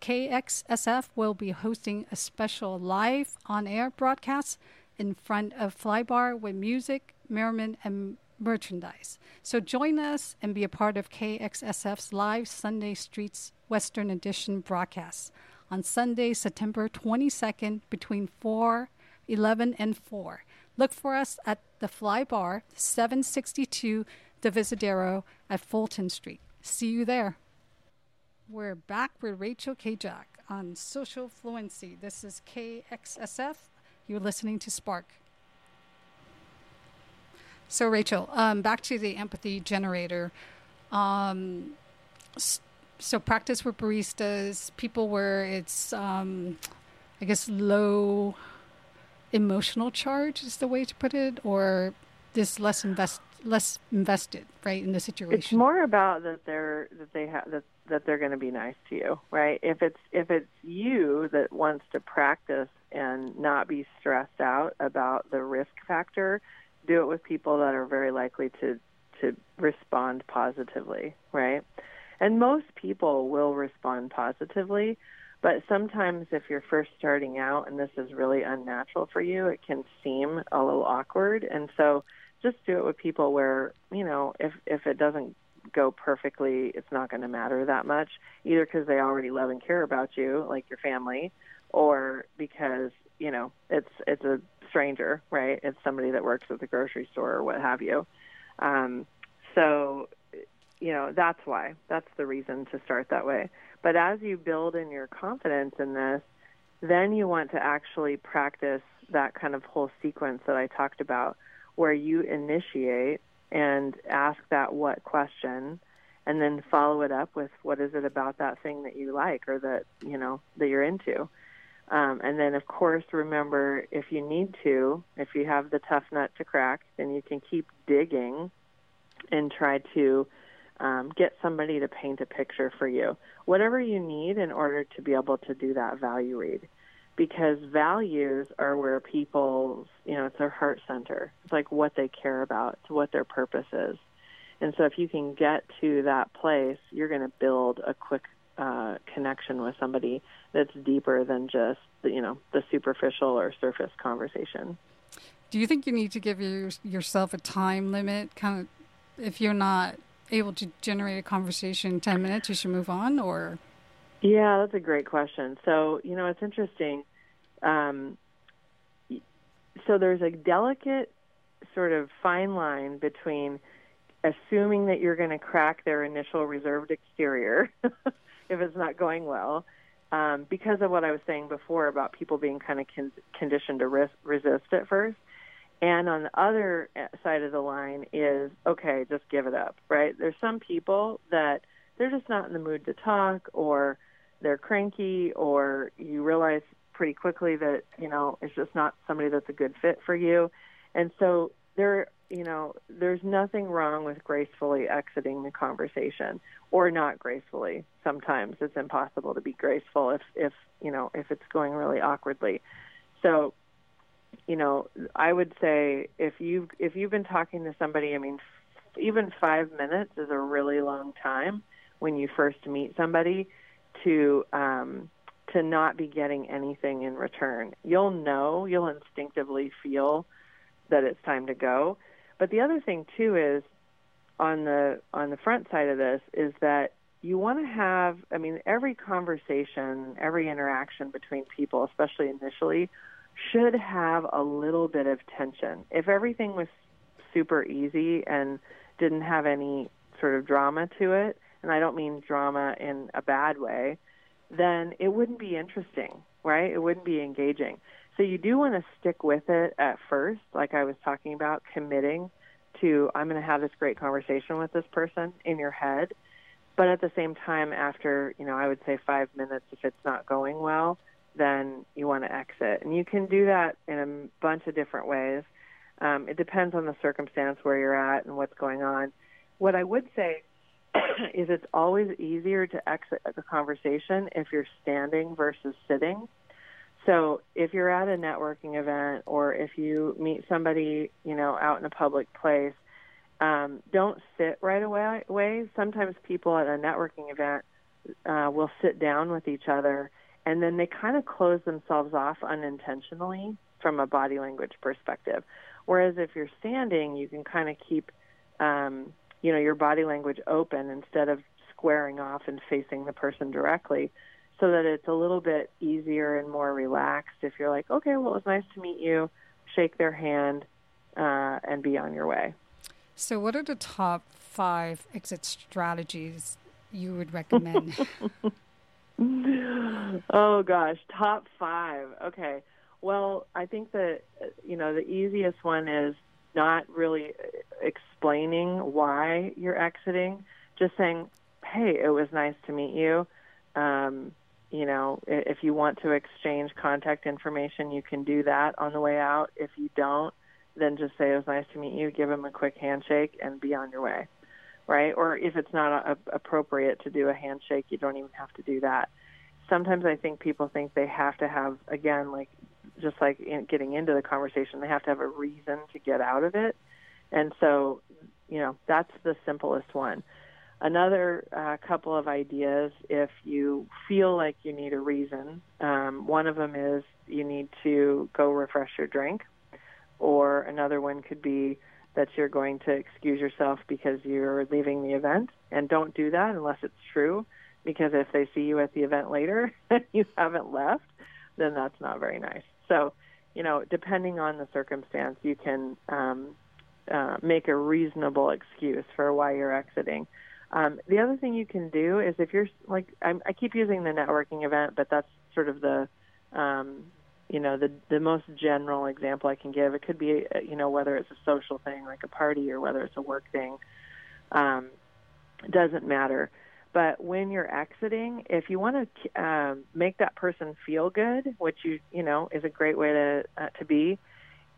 KXSF will be hosting a special live on air broadcast in front of Flybar with music, merriment, and merchandise. So join us and be a part of KXSF's live Sunday Streets Western Addition broadcast on Sunday, September 22nd between 4, 11, and 4. Look for us at the Fly Bar, 762 Divisadero at Fulton Street. See you there. We're back with Rachel Kajak on Social Fluency. This is KXSF you're listening to Spark. So, Rachel, um, back to the empathy generator. Um, so, practice with baristas, people where it's, um, I guess, low emotional charge is the way to put it, or this less invest less invested, right, in the situation. It's more about that they're that they have that that they're going to be nice to you, right? If it's if it's you that wants to practice and not be stressed out about the risk factor, do it with people that are very likely to to respond positively, right? And most people will respond positively, but sometimes if you're first starting out and this is really unnatural for you, it can seem a little awkward. And so just do it with people where, you know, if if it doesn't go perfectly, it's not going to matter that much, either because they already love and care about you, like your family, or because you know it's it's a stranger, right? It's somebody that works at the grocery store or what have you. Um, so, you know, that's why. That's the reason to start that way. But as you build in your confidence in this, then you want to actually practice that kind of whole sequence that I talked about, where you initiate and ask that what question and then follow it up with what is it about that thing that you like or that you know that you're into um, and then of course remember if you need to if you have the tough nut to crack then you can keep digging and try to um, get somebody to paint a picture for you whatever you need in order to be able to do that value read because values are where people's, you know, it's their heart center. It's like what they care about, it's what their purpose is. And so if you can get to that place, you're going to build a quick uh, connection with somebody that's deeper than just, the, you know, the superficial or surface conversation. Do you think you need to give your, yourself a time limit? Kind of, if you're not able to generate a conversation in 10 minutes, you should move on or? Yeah, that's a great question. So, you know, it's interesting um, so there's a delicate sort of fine line between assuming that you're going to crack their initial reserved exterior [laughs] if it's not going well, um, because of what I was saying before about people being kind of con- conditioned to res- resist at first. And on the other uh, side of the line is okay, just give it up, right? There's some people that they're just not in the mood to talk, or they're cranky, or you realize pretty quickly that you know it's just not somebody that's a good fit for you and so there you know there's nothing wrong with gracefully exiting the conversation or not gracefully sometimes it's impossible to be graceful if if you know if it's going really awkwardly so you know i would say if you if you've been talking to somebody i mean even 5 minutes is a really long time when you first meet somebody to um to not be getting anything in return. You'll know, you'll instinctively feel that it's time to go. But the other thing too is on the on the front side of this is that you want to have I mean every conversation, every interaction between people, especially initially, should have a little bit of tension. If everything was super easy and didn't have any sort of drama to it, and I don't mean drama in a bad way, then it wouldn't be interesting, right? It wouldn't be engaging. So you do want to stick with it at first, like I was talking about, committing to I'm going to have this great conversation with this person in your head. But at the same time, after, you know, I would say five minutes, if it's not going well, then you want to exit. And you can do that in a bunch of different ways. Um, it depends on the circumstance where you're at and what's going on. What I would say [clears throat] is it's always easier to exit a conversation if you're standing versus sitting. So if you're at a networking event or if you meet somebody, you know, out in a public place, um, don't sit right away. away. Sometimes people at a networking event uh, will sit down with each other and then they kind of close themselves off unintentionally from a body language perspective. Whereas if you're standing, you can kind of keep, um, you know, your body language open instead of squaring off and facing the person directly, so that it's a little bit easier and more relaxed. If you're like, okay, well, it was nice to meet you, shake their hand, uh, and be on your way. So, what are the top five exit strategies you would recommend? [laughs] oh gosh, top five. Okay. Well, I think that you know the easiest one is not really explaining why you're exiting. Just saying, "Hey, it was nice to meet you." Um, you know, if you want to exchange contact information, you can do that on the way out. If you don't, then just say it was nice to meet you. Give them a quick handshake and be on your way right? Or if it's not a, appropriate to do a handshake, you don't even have to do that. Sometimes I think people think they have to have, again, like just like in getting into the conversation, they have to have a reason to get out of it. And so, you know, that's the simplest one. Another uh, couple of ideas, if you feel like you need a reason, um, one of them is you need to go refresh your drink, or another one could be that you're going to excuse yourself because you're leaving the event. And don't do that unless it's true, because if they see you at the event later [laughs] and you haven't left, then that's not very nice. So, you know, depending on the circumstance, you can um, uh, make a reasonable excuse for why you're exiting. Um, the other thing you can do is if you're like, I'm, I keep using the networking event, but that's sort of the um, you know the the most general example I can give. It could be uh, you know whether it's a social thing like a party or whether it's a work thing. Um, doesn't matter. But when you're exiting, if you want to um, make that person feel good, which you you know is a great way to uh, to be,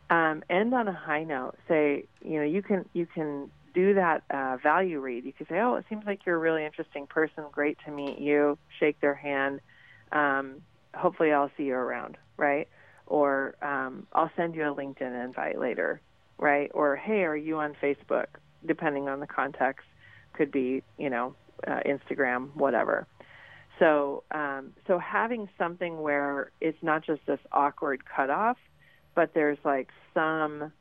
um, end on a high note. Say you know you can you can do that uh, value read. You can say, oh, it seems like you're a really interesting person. Great to meet you. Shake their hand. Um, hopefully I'll see you around, right? Or um, I'll send you a LinkedIn invite later, right? Or hey, are you on Facebook? Depending on the context, could be you know uh, Instagram, whatever. So um, so having something where it's not just this awkward cutoff, but there's like some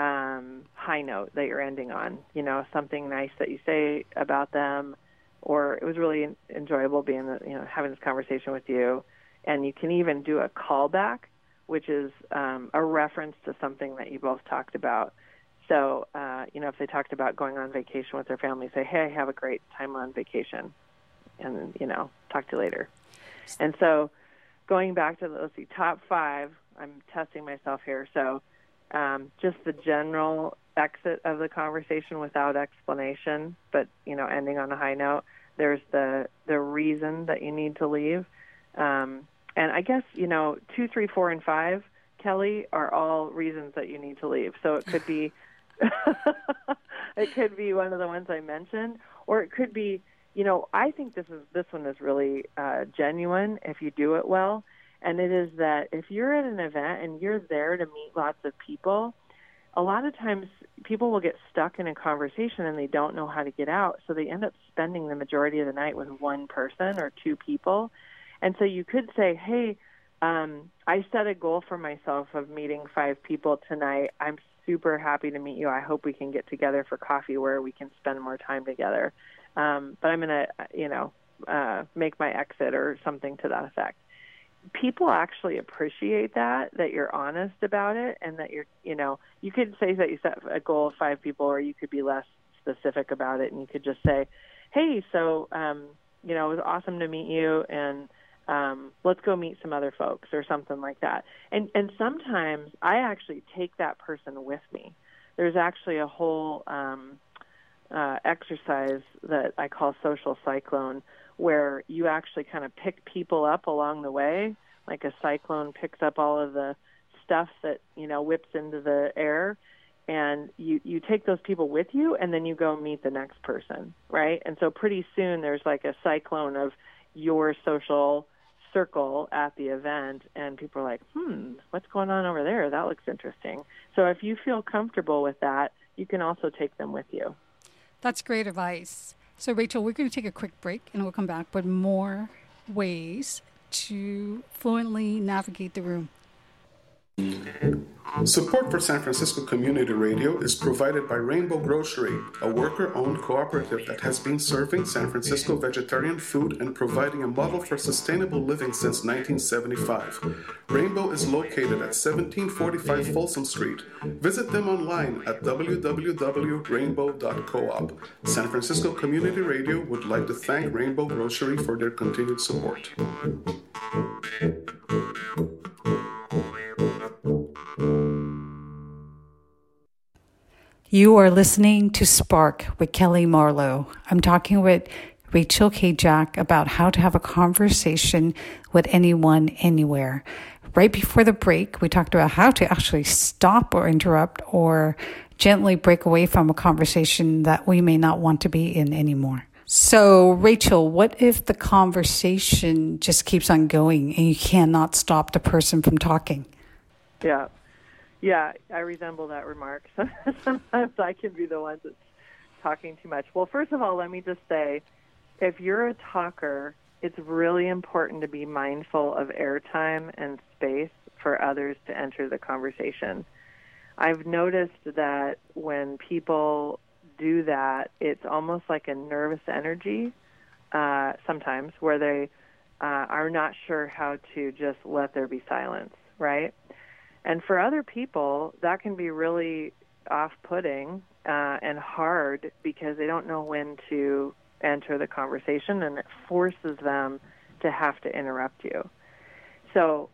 um, high note that you're ending on. You know, something nice that you say about them, or it was really enjoyable being you know having this conversation with you and you can even do a callback, which is um, a reference to something that you both talked about. So, uh, you know, if they talked about going on vacation with their family, say, "Hey, have a great time on vacation," and you know, talk to you later. And so, going back to the, let's see, top five. I'm testing myself here. So, um, just the general exit of the conversation without explanation, but you know, ending on a high note. There's the the reason that you need to leave um, and I guess, you know, two, three, four, and five, Kelly, are all reasons that you need to leave. So it could be. [laughs] it could be one of the ones I mentioned, or it could be, you know, I think this is this one is really uh, genuine if you do it well, and it is that if you're at an event and you're there to meet lots of people, a lot of times people will get stuck in a conversation and they don't know how to get out, so they end up spending the majority of the night with one person or two people, and so you could say, hey, um, I set a goal for myself of meeting five people tonight. I'm super happy to meet you. I hope we can get together for coffee where we can spend more time together. Um, but I'm going to, you know, uh, make my exit or something to that effect. People actually appreciate that that you're honest about it and that you're you know you could say that you set a goal of five people or you could be less specific about it and you could just say hey so um you know it was awesome to meet you and um let's go meet some other folks or something like that. And and sometimes i actually take that person with me. There's actually a whole um uh exercise that i call social cyclone where you actually kind of pick people up along the way, like a cyclone picks up all of the stuff that you know whips into the air, and you you take those people with you, and then you go meet the next person, right? And so pretty soon there's like a cyclone of your social circle at the event and people are like, "Hmm, what's going on over there? That looks interesting." So if you feel comfortable with that, you can also take them with you. That's great advice. So, Rachel, we're going to take a quick break and we'll come back with more ways to fluently navigate the room. Mm-hmm. Support for San Francisco Community Radio is provided by Rainbow Grocery, a worker owned cooperative that has been serving San Francisco vegetarian food and providing a model for sustainable living since 1975. Rainbow is located at 1745 Folsom Street. Visit them online at www.rainbow.coop. San Francisco Community Radio would like to thank Rainbow Grocery for their continued support. You are listening to Spark with Kelly Marlowe. I'm talking with Rachel Kajak about how to have a conversation with anyone, anywhere. Right before the break, we talked about how to actually stop or interrupt or gently break away from a conversation that we may not want to be in anymore. So, Rachel, what if the conversation just keeps on going and you cannot stop the person from talking? Yeah. Yeah, I resemble that remark. [laughs] Sometimes I can be the one that's talking too much. Well, first of all, let me just say if you're a talker, it's really important to be mindful of airtime and space for others to enter the conversation. I've noticed that when people do that, it's almost like a nervous energy uh, sometimes where they uh, are not sure how to just let there be silence, right? And for other people, that can be really off putting uh, and hard because they don't know when to enter the conversation and it forces them to have to interrupt you. So,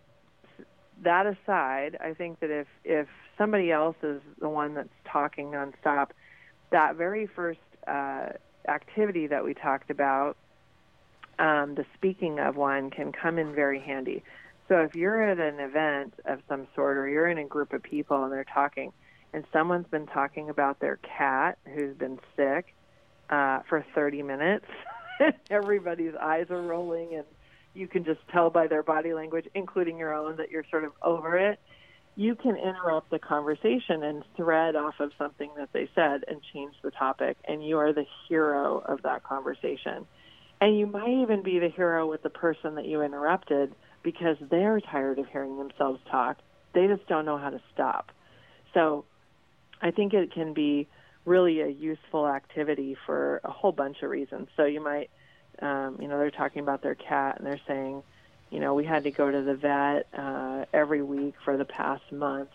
that aside, I think that if, if somebody else is the one that's talking nonstop, that very first uh, activity that we talked about, um, the speaking of one, can come in very handy. So if you're at an event of some sort or you're in a group of people and they're talking and someone's been talking about their cat who's been sick uh, for 30 minutes, [laughs] everybody's eyes are rolling and you can just tell by their body language, including your own, that you're sort of over it. You can interrupt the conversation and thread off of something that they said and change the topic, and you are the hero of that conversation. And you might even be the hero with the person that you interrupted because they're tired of hearing themselves talk. They just don't know how to stop. So I think it can be really a useful activity for a whole bunch of reasons. So you might, um, you know, they're talking about their cat and they're saying, you know, we had to go to the vet uh, every week for the past month.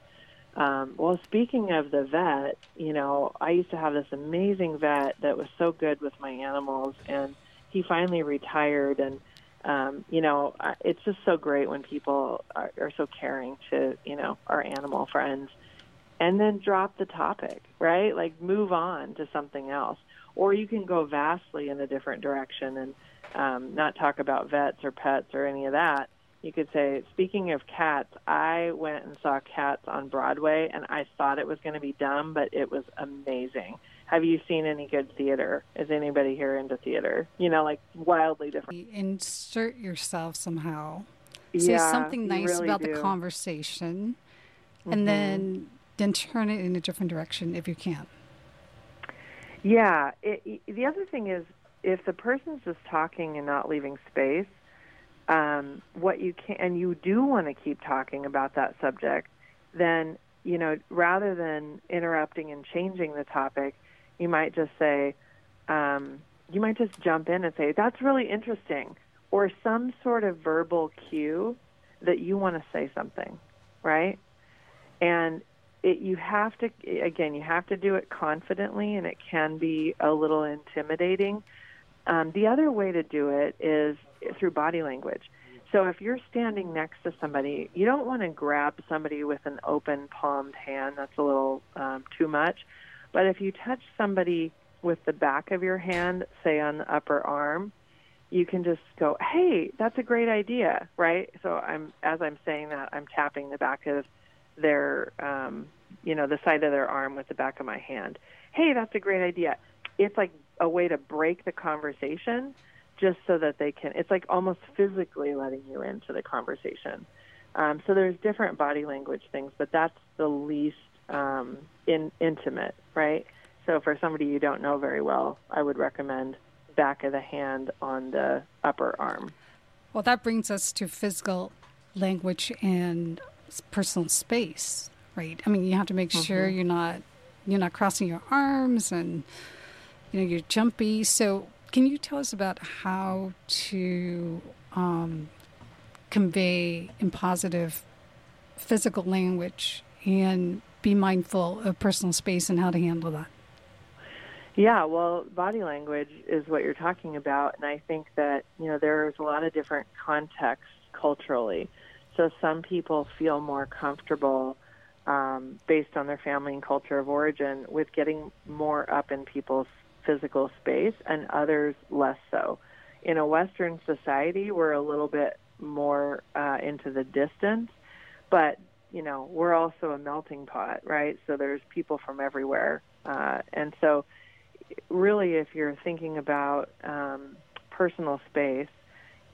Um, well, speaking of the vet, you know, I used to have this amazing vet that was so good with my animals, and he finally retired. And um, you know, it's just so great when people are, are so caring to, you know, our animal friends and then drop the topic, right? Like move on to something else. Or you can go vastly in a different direction and um, not talk about vets or pets or any of that. You could say, speaking of cats, I went and saw cats on Broadway and I thought it was going to be dumb, but it was amazing have you seen any good theater? Is anybody here into theater? You know, like wildly different. Insert yourself somehow. Say yeah, something nice really about do. the conversation, mm-hmm. and then then turn it in a different direction if you can. Yeah. It, the other thing is, if the person's just talking and not leaving space, um, what you can and you do want to keep talking about that subject, then you know rather than interrupting and changing the topic you might just say, um, you might just jump in and say, that's really interesting, or some sort of verbal cue that you want to say something, right? And it, you have to again, you have to do it confidently, and it can be a little intimidating. Um, the other way to do it is through body language. So if you're standing next to somebody, you don't want to grab somebody with an open palmed hand. That's a little um, too much. But if you touch somebody with the back of your hand, say on the upper arm, you can just go, "Hey, that's a great idea," right? So I'm as I'm saying that, I'm tapping the back of their, um, you know, the side of their arm with the back of my hand. Hey, that's a great idea. It's like a way to break the conversation, just so that they can. It's like almost physically letting you into the conversation. Um, so there's different body language things, but that's the least um, in, intimate, right? So for somebody you don't know very well, I would recommend back of the hand on the upper arm. Well, that brings us to physical language and personal space, right? I mean, you have to make mm-hmm. sure you're not you're not crossing your arms and you know you're jumpy. So, can you tell us about how to um, convey in positive physical language and be mindful of personal space and how to handle that? Yeah, well, body language is what you're talking about, and I think that you know there's a lot of different contexts culturally. So some people feel more comfortable um, based on their family and culture of origin with getting more up in people's physical space, and others less so. In a Western society, we're a little bit more uh, into the distance, but you know we're also a melting pot, right? So there's people from everywhere, uh, and so really, if you're thinking about um, personal space,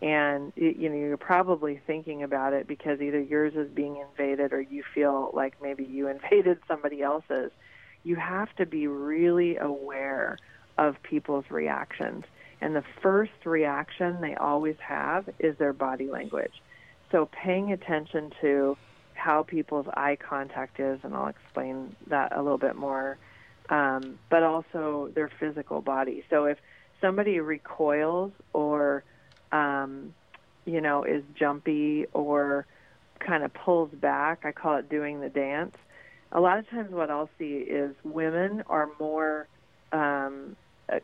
and you know you're probably thinking about it because either yours is being invaded or you feel like maybe you [laughs] invaded somebody else's. You have to be really aware of people's reactions. And the first reaction they always have is their body language. So paying attention to how people's eye contact is, and I'll explain that a little bit more um, but also their physical body. So if somebody recoils or, um, you know, is jumpy or kind of pulls back, I call it doing the dance. A lot of times, what I'll see is women are more um,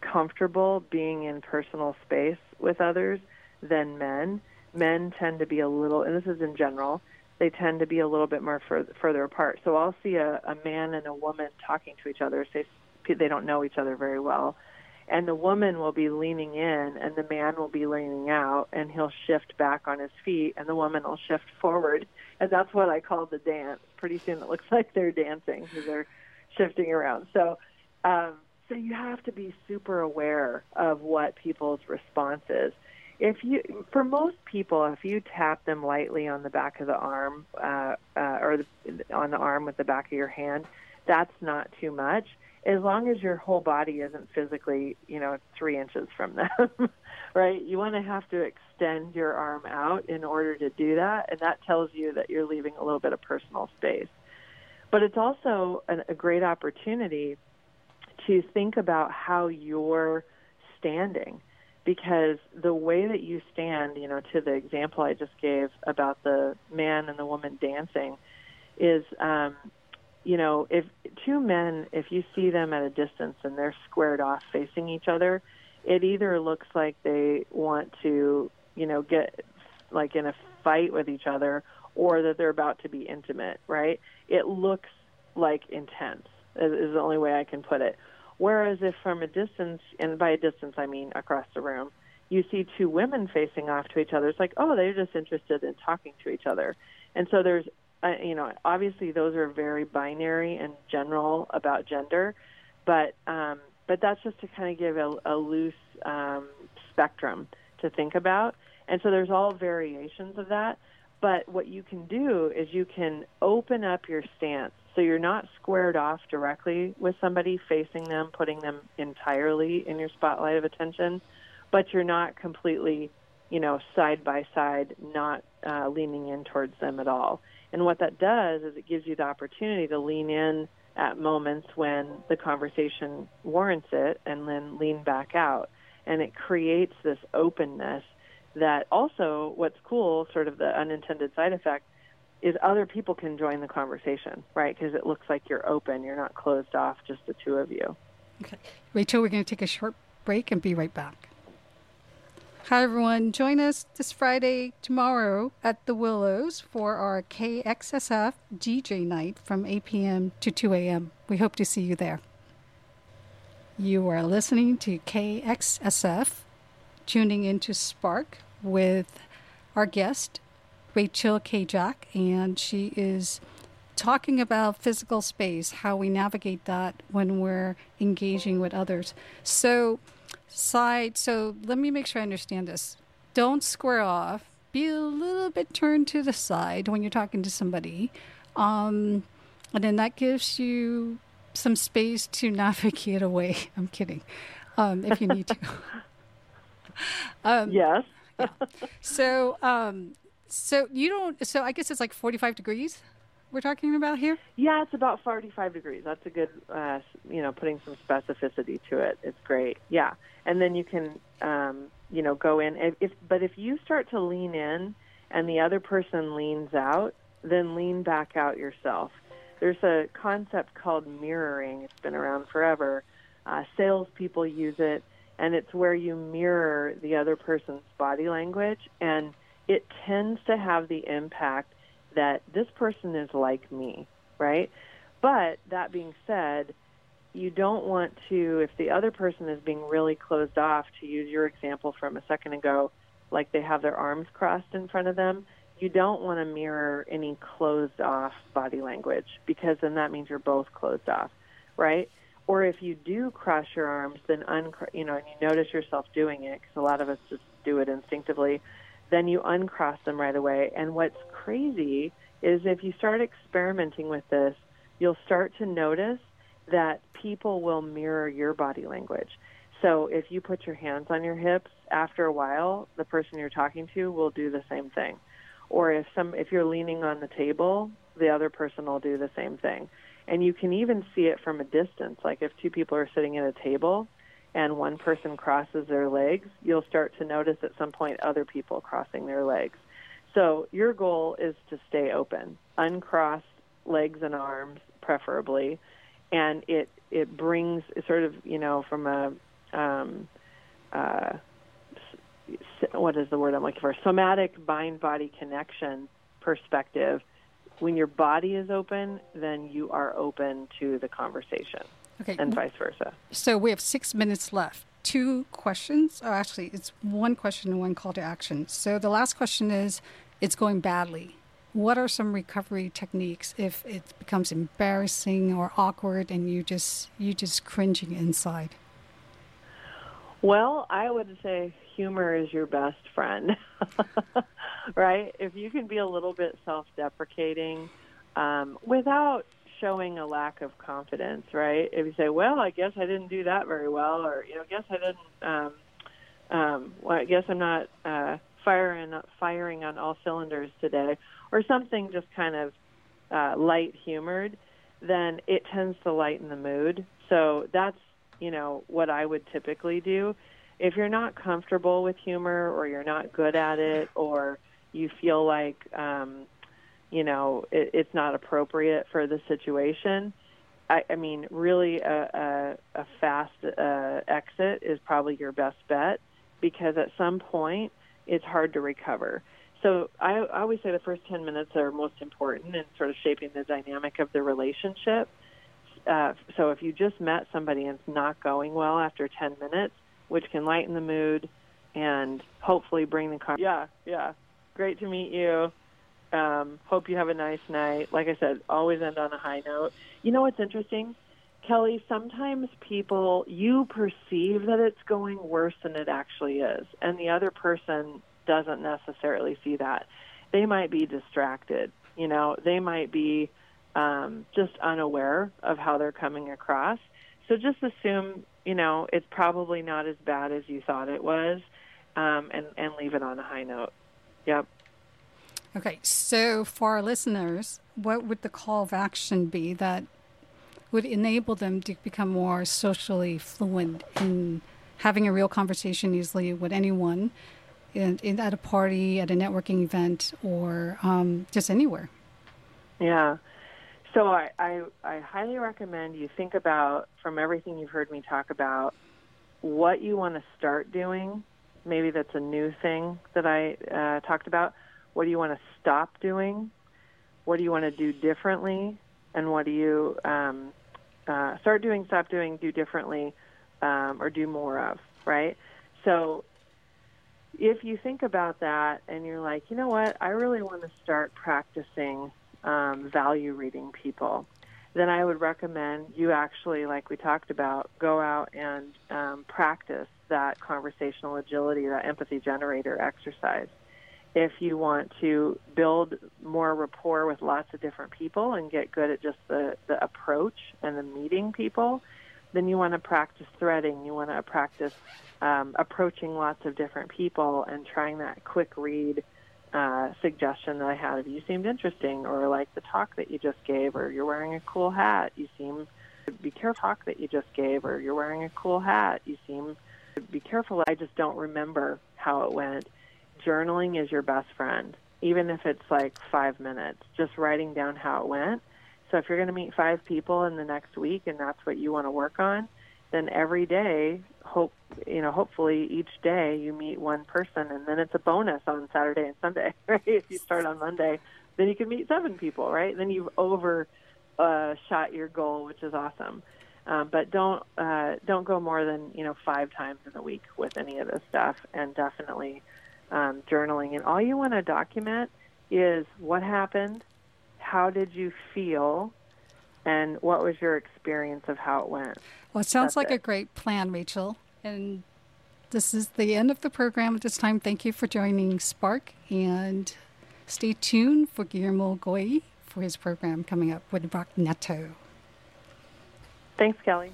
comfortable being in personal space with others than men. Men tend to be a little, and this is in general, they tend to be a little bit more further, further apart. So I'll see a, a man and a woman talking to each other. Say they don't know each other very well, and the woman will be leaning in, and the man will be leaning out, and he'll shift back on his feet, and the woman will shift forward, and that's what I call the dance. Pretty soon it looks [laughs] like they're dancing because they're shifting around. So. Um, so you have to be super aware of what people's response is if you for most people if you tap them lightly on the back of the arm uh, uh, or the, on the arm with the back of your hand that's not too much. As long as your whole body isn't physically you know three inches from them [laughs] right? You want to have to extend your arm out in order to do that and that tells you that you're leaving a little bit of personal space. But it's also an, a great opportunity to think about how you're standing because the way that you stand, you know, to the example I just gave about the man and the woman dancing, is, um, you know, if two men, if you see them at a distance and they're squared off facing each other, it either looks like they want to, you know, get like in a fight with each other or that they're about to be intimate, right? It looks like intense, is the only way I can put it. Whereas if from a distance, and by a distance I mean across the room, you see two women facing off to each other, it's like, oh, they're just interested in talking to each other. And so there's, uh, you know, obviously those are very binary and general about gender, but um, but that's just to kind of give a, a loose um, spectrum to think about. And so there's all variations of that. But what you can do is you can open up your stance so you're not squared off directly with somebody, facing them, putting them entirely in your spotlight of attention, but you're not completely, you know, side by side, not uh, leaning in towards them at all. And what that does is it gives you the opportunity to lean in at moments when the conversation warrants it and then lean back out. And it creates this openness that also what's cool, sort of the unintended side effect, is other people can join the conversation, right? Because it looks like you're open, you're not closed off, just the two of you. Okay. Rachel, we're going to take a short break and be right back. Hi, everyone. Join us this Friday, tomorrow at the Willows for our KXSF DJ night from 8 p.m. to 2 a.m. We hope to see you there. You are listening to KXSF, tuning into Spark with our guest, Rachel Kajak, and she is talking about physical space, how we navigate that when we're engaging with others. So, side, so let me make sure I understand this. Don't square off. Be a little bit turned to the side when you're talking to somebody. Um, and then that gives you some space to [laughs] navigate away. [laughs] I'm kidding. Um, if you need to. [laughs] um, yes. yeah. So, um, so you don't. So I guess it's like 45 degrees. We're talking about here. Yeah, it's about 45 degrees. That's a good, uh, you know, putting some specificity to it. It's great. Yeah, and then you can, um, you know, go in. If, if but if you start to lean in and the other person leans out, then lean back out yourself. There's a concept called mirroring. It's been around forever. Uh, salespeople use it, and it's where you mirror the other person's body language and it tends to have the impact that this person is like me, right? But that being said, you don't want to, if the other person is being really closed off, to use your example from a second ago, like they have their arms crossed in front of them, you don't want to mirror any closed off body language because then that means you're both closed off, right? Or if you do cross your arms, then un, you know, and you notice yourself doing it because a lot of us just do it instinctively then you uncross them right away. And what's crazy is if you start experimenting with this, you'll start to notice that people will mirror your body language. So if you put your hands on your hips, after a while, the person you're talking to will do the same thing. Or if some if you're leaning on the table, the other person will do the same thing. And you can even see it from a distance. Like if two people are sitting at a table, and one person crosses their legs, you'll start to notice at some point other people crossing their legs. So your goal is to stay open, uncross legs and arms preferably, and it it brings sort of you know from a um, uh, what is the word I'm looking for somatic mind body connection perspective. When your body is open, then you are open to the conversation. Okay. And vice versa. So we have six minutes left. Two questions. Oh, actually, it's one question and one call to action. So the last question is it's going badly. What are some recovery techniques if it becomes embarrassing or awkward and you just you just cringing inside? Well, I would say humor is your best friend, [laughs] right? If you can be a little bit self-deprecating um, without showing a lack of confidence, right? If you say, "Well, I guess I didn't do that very well," or you know, "Guess I didn't," um, um, well, I guess I'm not uh, firing firing on all cylinders today, or something just kind of uh, light humored, then it tends to lighten the mood. So that's you know what I would typically do. If you're not comfortable with humor, or you're not good at it, or you feel like um, you know it, it's not appropriate for the situation. I, I mean, really, a, a, a fast uh, exit is probably your best bet because at some point it's hard to recover. So I, I always say the first 10 minutes are most important in sort of shaping the dynamic of the relationship. Uh, so if you just met somebody and it's not going well after 10 minutes, which can lighten the mood and hopefully bring the car. Yeah, yeah. Great to meet you. Um, hope you have a nice night. Like I said, always end on a high note. You know what's interesting? Kelly, sometimes people, you perceive that it's going worse than it actually is, and the other person doesn't necessarily see that. They might be distracted. You know, they might be um, just unaware of how they're coming across. So just assume, you know, it's probably not as bad as you thought it was, um, and and leave it on a high note. Yep. Okay, so for our listeners, what would the call of action be that would enable them to become more socially fluent in having a real conversation easily with anyone in, in, at a party, at a networking event, or um, just anywhere. Yeah. So I, I, I highly recommend you think about, from everything you've heard me talk about, what you want to start doing. Maybe that's a new thing that I uh, talked about. What do you want to stop doing? What do you want to do differently? And what do you um, uh, start doing, stop doing, do differently, um, or do more of, right? So if you think about that and you're like, you know what, I really want to start practicing um, value reading people, then I would recommend you actually, like we talked about, go out and um, practice that conversational agility, that empathy generator exercise. If you want to build more rapport with lots of different people and get good at just the, the approach and the meeting people, then you want to practice threading. You want to practice um, approaching lots of different people and trying that quick read uh, suggestion that I had of you seemed interesting, or like the talk that you just gave, or you're wearing a cool hat. You seem be careful talk that you just gave, or you're wearing a cool hat. You seem be careful. I just don't remember how it went. Journaling is your best friend, even if it's like five minutes. Just writing down how it went. So if you're going to meet five people in the next week, and that's what you want to work on, then every day hope you know hopefully each day you meet one person and then it's a bonus on saturday and sunday [laughs] right if you start on monday then you can meet seven people right then you've over uh, shot your goal which is awesome um, but don't uh, don't go more than you know five times in a week with any of this stuff and definitely um, journaling and all you want to document is what happened how did you feel and what was your experience of how it went well, it sounds That's like it. a great plan, Rachel. And this is the end of the program at this time. Thank you for joining Spark and stay tuned for Guillermo Goy for his program coming up with Rock Neto. Thanks, Kelly.